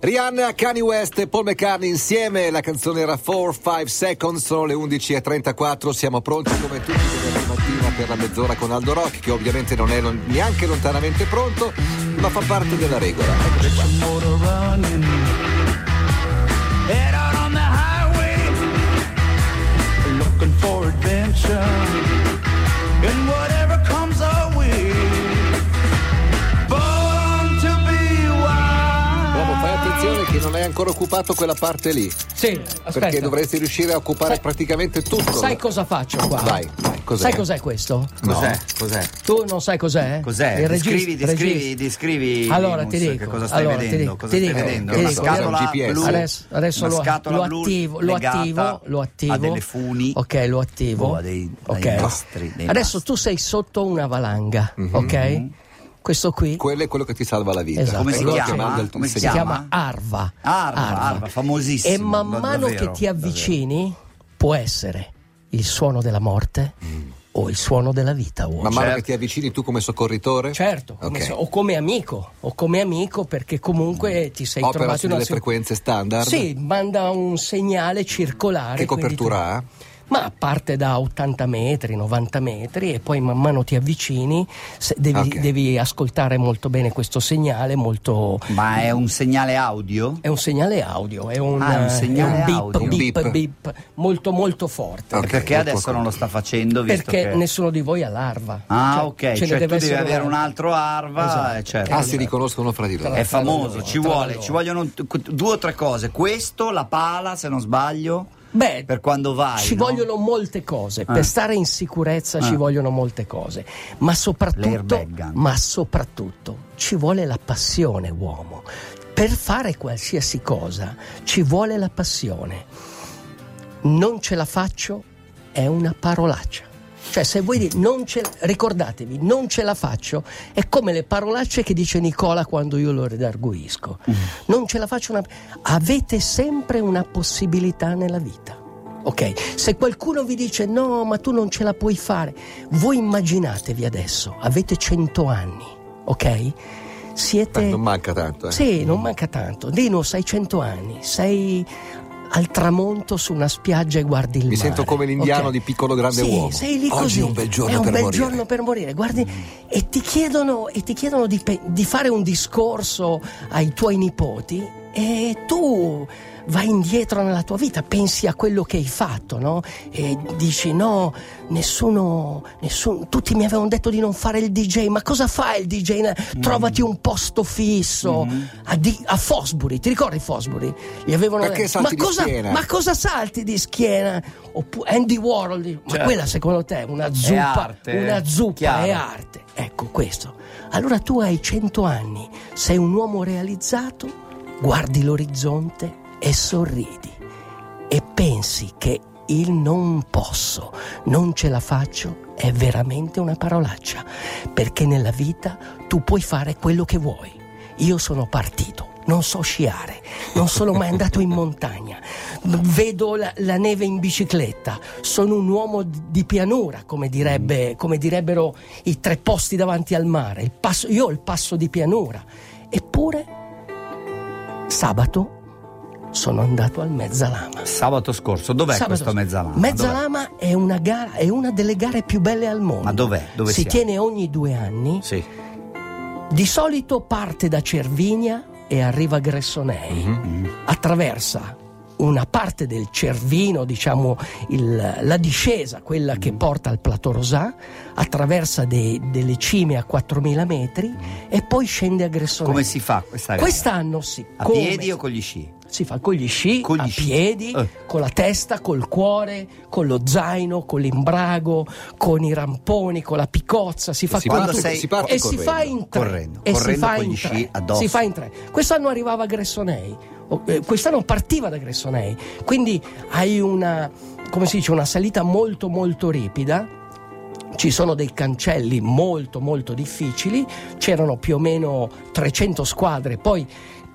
Rihanna, Kanye West e Paul McCartney insieme, la canzone era 4-5 Seconds, sono le 11.34, siamo pronti come tutti venerdì mattina per la mezz'ora con Aldo Rock, che ovviamente non è neanche lontanamente pronto, ma fa parte della regola. Eccoci qua. Che non hai ancora occupato quella parte lì. Sì, aspetta. Perché dovresti riuscire a occupare sai, praticamente tutto. Sai cosa faccio qua? Vai, vai cos'è? Sai cos'è questo? Cos'è? No. Cos'è? Tu non sai cos'è? Cos'è? Il descrivi, descrivi, descrivi. Allora ti dico. Che cosa stai allora, vedendo? Ti dico, cosa ti stai dico, vedendo? Ti una dico, scatola GPS. blu. Adesso, adesso una lo, scatola lo blu attivo, lo attivo, lo attivo. Ha delle funi. Ok, lo attivo. Oh, dei, ok. dei nastri, dei adesso nastri. tu sei sotto una valanga, Mhm. ok? Questo qui Quello è quello che ti salva la vita. Esatto. Come si chiama? manda il Come si chiama Arva. Arva, Arva, famosissimo. E man mano davvero, che ti avvicini può essere il suono della morte o il suono della vita. uomo. Man mano Certo. che ti avvicini tu come soccorritore? Certo, come Ok. so- o come amico, o come amico perché comunque ti sei Opera trovato in una delle si- frequenze standard? Sì, manda un segnale circolare. Che copertura ha? tu- Ma parte da 80 metri, 90 metri e poi man mano ti avvicini, devi, Ok. devi ascoltare molto bene questo segnale, molto... Ma è un segnale audio? È un segnale audio, è un, Ah, è un eh, segnale è un beep, beep, beep. beep, molto molto forte. Ok, Perché adesso non lo sta facendo? Visto Perché che... nessuno di voi ha l'arva. Ah, Cioè, ok. ce ne Cioè, tu deve devi essere avere un altro Arva. Esatto. certo. Ah, si riconoscono fra di loro. È famoso, ci vuole, ci vogliono due o tre cose. Questo, la pala, se non sbaglio, Beh, per quando vai. ci no? vogliono molte cose, Ah. per stare in sicurezza ci Ah. vogliono molte cose, ma soprattutto, ma soprattutto ci vuole la passione, uomo. Per fare qualsiasi cosa ci vuole la passione. Non ce la faccio è una parolaccia. Cioè, se voi dite, non ce, ricordatevi, non ce la faccio, è come le parolacce che dice Nicola quando io lo redarguisco. Non ce la faccio una... Avete sempre una possibilità nella vita. Ok? Se qualcuno vi dice no, ma tu non ce la puoi fare, voi immaginatevi adesso, avete 100 anni, ok? Siete... Non manca tanto, eh. Sì, non manca tanto. Dino, sei 100 anni, sei al tramonto su una spiaggia e guardi il Mi mare. sento come l'indiano ok? di Piccolo Grande sì, Uomo. sei lì Oggi così. è un bel giorno un per bel morire. giorno per morire. Guardi, e ti chiedono, e ti chiedono di, di fare un discorso ai tuoi nipoti e tu vai indietro nella tua vita, pensi a quello che hai fatto, no? E dici no, nessuno, nessuno, tutti mi avevano detto di non fare il DJ, ma cosa fa il DJ? Trovati un posto fisso a, di- a Fosbury, ti ricordi Fosbury? Gli avevano Perché detto, salti ma di cosa, schiena?" ma cosa salti di schiena? Oppu- Andy Warhol, di- ma Certo. quella secondo te è una zuppa, arte, una zuppa chiaro. è arte. Ecco questo. Allora tu hai 100 anni, sei un uomo realizzato, guardi l'orizzonte e sorridi e pensi che il non posso, non ce la faccio è veramente una parolaccia, perché nella vita tu puoi fare quello che vuoi. Io sono partito, non so sciare, non sono mai andato in montagna, vedo la, la neve in bicicletta, sono un uomo di pianura, come, direbbe- come direbbero i tre posti davanti al mare. Il passo- io ho il passo di pianura. Sabato sono andato al Mezzalama. Sabato scorso, dov'è Sabato- questo Mezzalama? Mezzalama è una gara, è una delle gare più belle al mondo. Ma dov'è? Dove si siamo? tiene ogni due anni. Dov'è? Sì. Di solito parte da Cervinia e arriva a Gressonei. Mhm. Attraversa una parte del Cervino, diciamo il- la discesa, quella che porta al Plateau Rosà, attraversa dei- delle cime a 4000 metri e poi scende a Gressonei. Mhm. Come si fa questa gara? Quest'anno sì. A come- piedi o con gli sci? si fa con gli sci, Con gli a sci. piedi, Eh. con la testa, col cuore, con lo zaino, con l'imbrago, con i ramponi, con la picozza. Si fa Si con sei- si parte e si correndo. fa in tre. Correndo. E si Correndo fa con in gli tre. sci addosso. Si fa in tre. Quest'anno arrivava a Gressonei. Eh, Quest'anno partiva da Gressonei. Quindi hai una, dice, una salita molto molto ripida. Ci sono dei cancelli molto molto difficili, c'erano più o meno 300 squadre, poi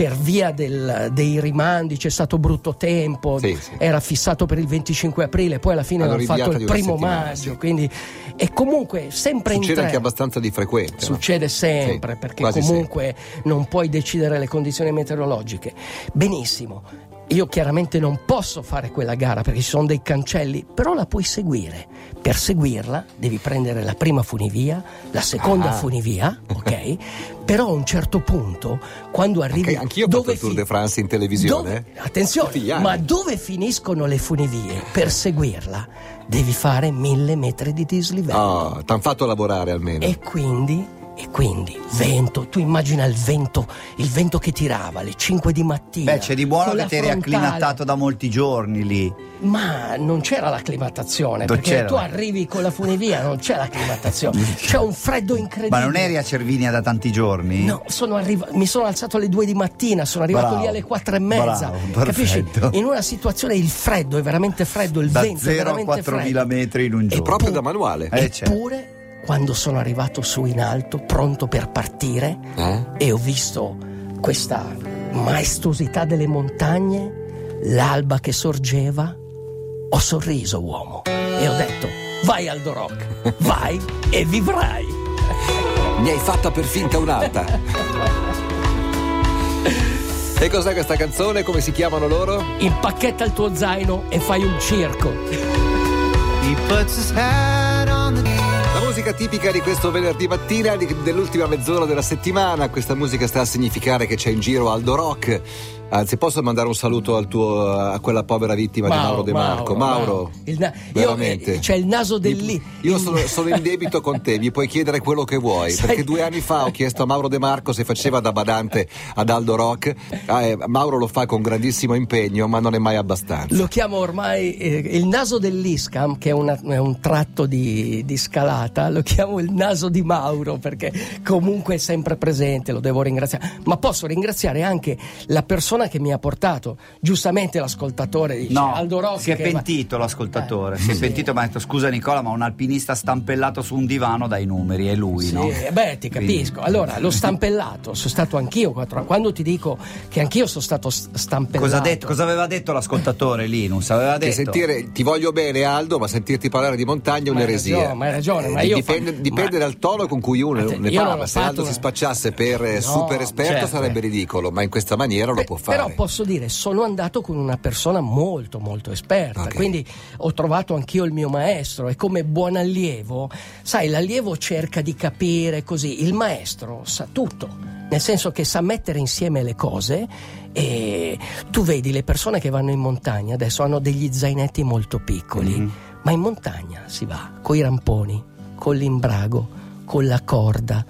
per via del- dei rimandi c'è stato brutto tempo, Sì, sì. era fissato per il 25 aprile, poi alla fine Hanno l'hanno fatto il primo maggio, sì. quindi e comunque sempre in Succede tre. anche abbastanza di frequente. no? Succede sempre Sì, perché comunque non puoi decidere le condizioni meteorologiche. Benissimo, io chiaramente non posso fare quella gara perché ci sono dei cancelli, però la puoi seguire. Per seguirla devi prendere la prima funivia, la seconda Ah. funivia, ok? però a un certo punto, quando arrivi... Anche- anch'io ho fatto il Tour de France in televisione. dove- attenzione, ma dove finiscono le funivie? Per seguirla devi fare mille metri di dislivello. Oh, t'hanno fatto lavorare almeno. E quindi, e quindi, vento, tu immagina il vento, il vento che tirava alle 5 di mattina. Beh, c'è di buono che ti eri acclimatato da molti giorni lì. Ma non c'era l'acclimatazione, Non perché c'era. tu arrivi con la funivia, non c'è l'acclimatazione, c'è un freddo incredibile. Ma non eri a Cervinia da tanti giorni? No, sono arriva- mi sono alzato alle 2 di mattina, sono arrivato Bravo, lì alle 4 e mezza. bravo, capisci? In una situazione il freddo è veramente freddo, il Da vento è 0 a veramente 4.000 freddo. metri in un È giorno. proprio da manuale. Eh, certo. Eppure, quando sono arrivato su in alto, pronto per partire, Eh? e ho visto questa maestosità delle montagne, l'alba che sorgeva, ho sorriso, uomo, e ho detto: Vai Aldo Rock, vai e vivrai. Mi hai fatta per finta un'alta. e cos'è questa canzone? Come si chiamano loro? Impacchetta il tuo zaino e fai un circo. He puts his La musica tipica di questo venerdì mattina, dell'ultima mezz'ora della settimana. Questa musica sta a significare che c'è in giro Aldo Rock. Anzi, posso mandare un saluto al tuo, a quella povera vittima di Mauro De Marco. Mauro, il na- io, veramente. eh, c'è il naso del lì. Io sono, sono in debito con te, mi puoi chiedere quello che vuoi. Sai- Perché due anni fa ho chiesto a Mauro De Marco se faceva da badante ad Aldo Rock. Ah, eh, Mauro lo fa con grandissimo impegno, ma non è mai abbastanza. Lo chiamo ormai eh, il naso dell'Iscam, che è, una- è un tratto di, di scalata, lo chiamo il naso di Mauro perché comunque è sempre presente, lo devo ringraziare. Ma posso ringraziare anche la persona che mi ha portato. Giustamente l'ascoltatore dice No, Aldo Rossi. si è pentito l'ascoltatore. Eh, si è sì. pentito e mi ha detto: Scusa, Nicola, ma un alpinista stampellato su un divano dai numeri, è lui, Sì, no? eh, beh, ti Quindi- capisco. Allora, lo stampellato, sono stato anch'io quattro anni. Quando ti dico che anch'io sono stato stampellato. Cosa, ha detto- cosa aveva detto l'ascoltatore Linus? Aveva Che detto. sentire, ti voglio bene Aldo, ma sentirti parlare di montagna è Ma un'eresia. ragione, ma hai ragione, ma Eh, io dipende fa- dipende ma- dal tono con cui uno ne parla. Se Aldo si una- spacciasse per eh, No, super esperto certo. sarebbe ridicolo, ma in questa maniera lo Pe- può fare. Però posso dire, sono andato con una persona molto molto esperta, Ok. quindi ho trovato anch'io il mio maestro e come buon allievo, sai, l'allievo cerca di capire così, il maestro sa tutto, nel senso che sa mettere insieme le cose e tu vedi le persone che vanno in montagna adesso hanno degli zainetti molto piccoli, Mm-hmm. ma in montagna si va con i ramponi, con l'imbrago, con la corda,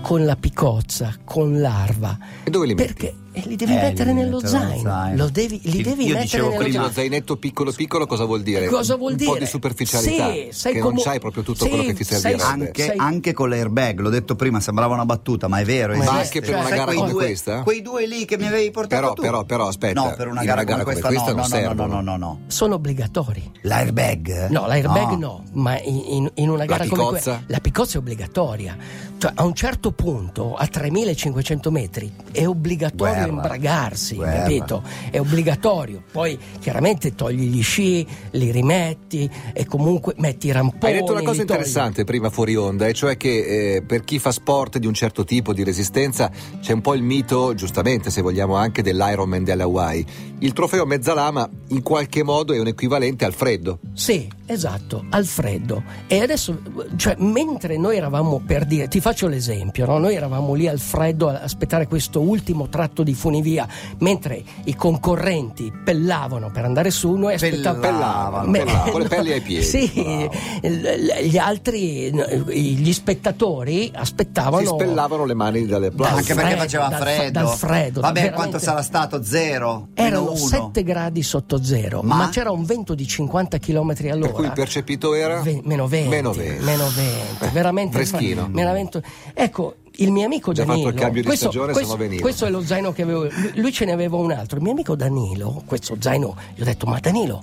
con la picozza, con l'arva. E dove li metti? Perché e li devi Eh, mettere li nello zaino. zaino. Lo devi, li devi io mettere dicevo nello prima- zaino. zainetto piccolo piccolo cosa vuol dire? Cosa vuol un dire? po' di superficialità. Sì, sai che come- non c'hai proprio tutto Sì, quello che ti sai- servirebbe. Anche, Sei- anche con l'airbag, l'ho detto prima, sembrava una battuta, ma è vero. Ma esiste. anche per una Sai gara come due- questa? Quei due lì che mi avevi portato Però, tu. però, però, aspetta, No, per una in gara, una gara come questa, questa no, non no, no, servono. no, no, no, no. Sono obbligatori. L'airbag? No, l'airbag no, ma in, una gara come picozza? questa la picozza è obbligatoria. Cioè, a un certo punto, a 3500 metri, è obbligatorio Guerra. imbragarsi, Guerra. capito? È obbligatorio. Poi chiaramente togli gli sci, li rimetti e comunque metti i ramponi. Hai detto una cosa interessante prima fuori onda, e cioè che eh, per chi fa sport di un certo tipo di resistenza c'è un po' il mito, giustamente se vogliamo anche dell'Ironman delle Hawaii. Il trofeo Mezzalama in qualche modo è un equivalente al freddo. Sì, esatto, al freddo. E adesso, cioè, mentre noi eravamo per dire, ti faccio l'esempio, no? noi eravamo lì al freddo a aspettare questo ultimo tratto di funivia, mentre i concorrenti pellavano per andare su, noi aspettavamo. Pellavano, Me- pellavano, con le pelli ai piedi. Sì, l- gli altri, gli spettatori aspettavano. Si spellavano le mani dalle Dal plausi. Anche perché freddo, faceva dal- freddo. dal freddo, Vabbè, veramente. quanto sarà stato? Zero? Erano Meno uno? 7 gradi sotto zero, Ma? ma, c'era un vento di 50 km all'ora. Per cui il percepito era? Ve- meno 20, Meno 20. meno 20, veramente freschino. veramente- ecco, il mio amico Già fatto Danilo. il cambio di questo, stagione, questo, sono venivo. questo è lo zaino che avevo. Lui, ce ne aveva un altro. Il mio amico Danilo, questo zaino, gli ho detto: Ma Danilo,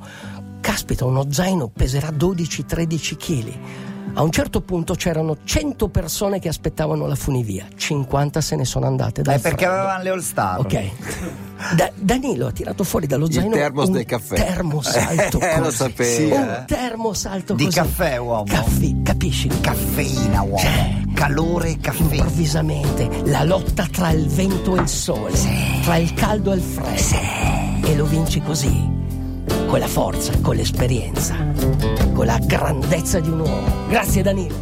caspita, uno zaino peserà 12-13 kg. A un certo punto c'erano 100 persone che aspettavano la funivia, 50 se ne sono andate dal Eh, perché freddo. avevano le All Star. Ok. Da- Danilo ha tirato fuori dallo zaino termos un del caffè. termosalto Eh, lo così. sapevo. Un termosalto Di così. caffè, uomo. Caffi- capisci? Caffeina, uomo. Calore e caffeina. Improvvisamente la lotta tra il vento e il sole, tra il caldo e il freddo. E lo vinci così, con la forza, con l'esperienza, con la grandezza di un uomo. Grazie Danilo.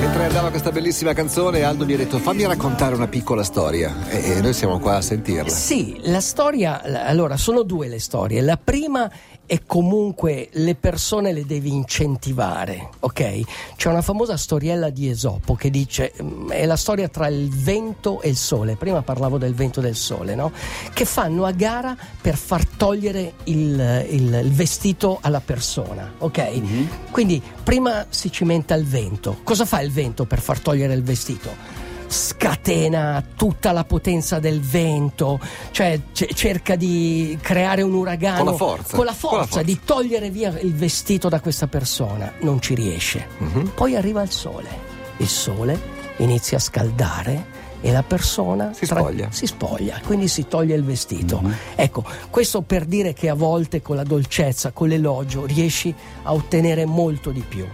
Mentre andava questa bellissima canzone, Aldo gli ha detto fammi raccontare una piccola storia. E, noi siamo qua a sentirla. Sì, la storia, allora sono due le storie. La prima è comunque le persone le devi incentivare, ok? C'è una famosa storiella di Esopo che dice mm, è la storia tra il vento e il sole. Prima parlavo del vento e del sole, no? Che fanno a gara per far togliere il, il- il vestito alla persona, ok? Quindi prima si cimenta il vento. Cosa fa il vento per far togliere il vestito? Scatena tutta la potenza del vento, cioè c- cerca di creare un uragano Con la forza. con la Con la forza forza. di togliere via il vestito da questa persona. Non ci riesce. Mhm. Poi arriva il sole. Il sole inizia a scaldare e la persona Si spoglia. si spoglia, quindi si toglie il vestito. Mhm. Ecco, questo per dire che a volte con la dolcezza, con l'elogio, riesci a ottenere molto di più.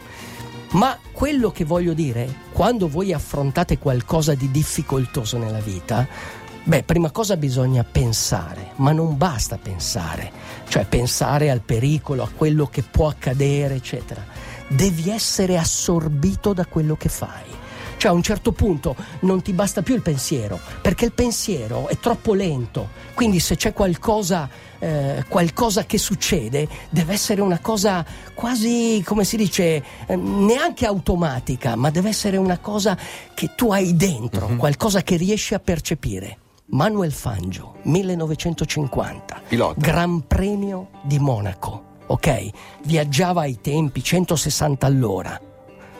Ma quello che voglio dire, quando voi affrontate qualcosa di difficoltoso nella vita, beh, prima cosa bisogna pensare, ma non basta pensare, cioè pensare al pericolo, a quello che può accadere, eccetera. Devi essere assorbito da quello che fai. Cioè a un certo punto non ti basta più il pensiero, perché il pensiero è troppo lento, quindi se c'è qualcosa, eh, qualcosa che succede deve essere una cosa quasi, come si dice, eh, neanche automatica, ma deve essere una cosa che tu hai dentro, qualcosa che riesci a percepire. Manuel Fangio, 1950, Pilota. Gran Premio di Monaco, ok? Viaggiava ai tempi 160 all'ora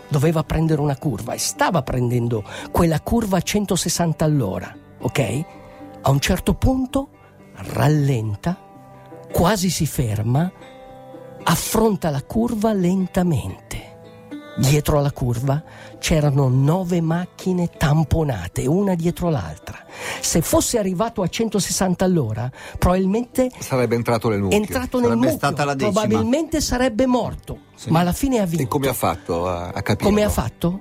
doveva prendere una curva e stava prendendo quella curva a 160 all'ora, ok? A un certo punto rallenta, quasi si ferma, affronta la curva lentamente. Dietro alla curva c'erano nove macchine tamponate, una dietro l'altra. Se fosse arrivato a 160 all'ora, probabilmente Sarebbe entrato nel mucchio. entrato nel Sarebbe mucchio, la decima. probabilmente sarebbe morto, ma alla fine ha vinto. E come ha fatto a, a capire? Come ha fatto?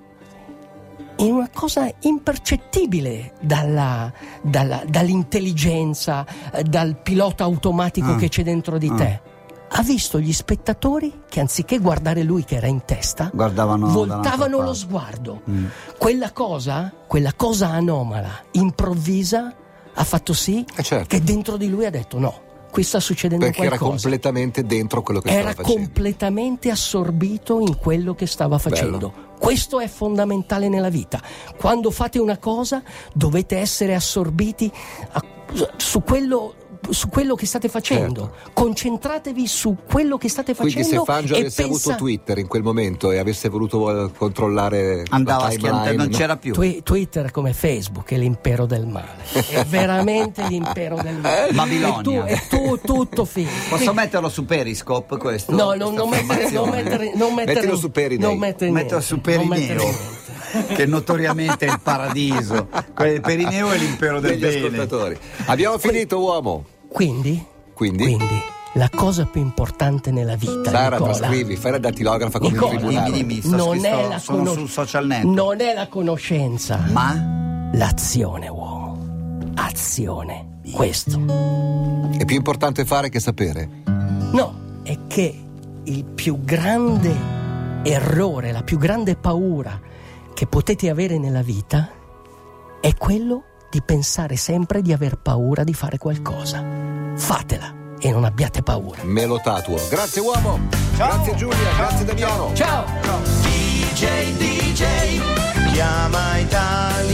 In una cosa impercettibile dalla- dalla- dall'intelligenza, eh, dal pilota automatico Ah. che c'è dentro di Ah. te. Ha visto gli spettatori che anziché guardare lui che era in testa, Guardavano voltavano lo sguardo. Mm. Quella cosa, quella cosa anomala, improvvisa, ha fatto sì Eh, certo. che dentro di lui ha detto no, qui sta succedendo Perché era qualcosa completamente dentro quello che era stava facendo. completamente assorbito in quello che stava facendo. Questo è fondamentale nella vita. Quando fate una cosa dovete essere assorbiti a- su quello su quello che state facendo. Concentratevi su quello che state Quindi se facendo Fangio avesse pensa- avuto Twitter in quel momento e avesse voluto eh, controllare Andava a non no? c'era più. Twi- Twitter come Facebook è l'impero del male. È veramente l'impero del male. Babilonia. E tu, è tu- tutto finito. Posso metterlo su Periscope questo? No, no, Questa non mettere, non mettere, non mettere, Mettilo su Perineo. non mettere Metto niente, su non Perineo, che notoriamente è il paradiso. Que- Perineo è l'impero del degli bene. ascoltatori. Abbiamo finito, uomo. Quindi, Quindi? la cosa più importante nella vita, Sara, Nicola, trascrivi, fai la dattilografa come Nicola, il tribunale. Dimmi, dimmi, sto- non sto- è la sono conos- sul social network. Non è la conoscenza, Ma l'azione, uomo. Azione. Questo. È più importante fare che sapere. No, è che il più grande errore, la più grande paura che potete avere nella vita è quello di pensare sempre di aver paura di fare qualcosa. Fatela e non abbiate paura. Me lo tatuo. Grazie uomo. Ciao. Grazie Giulia, ciao. grazie Damiano. Ciao. ciao. DJ DJ chiama Italia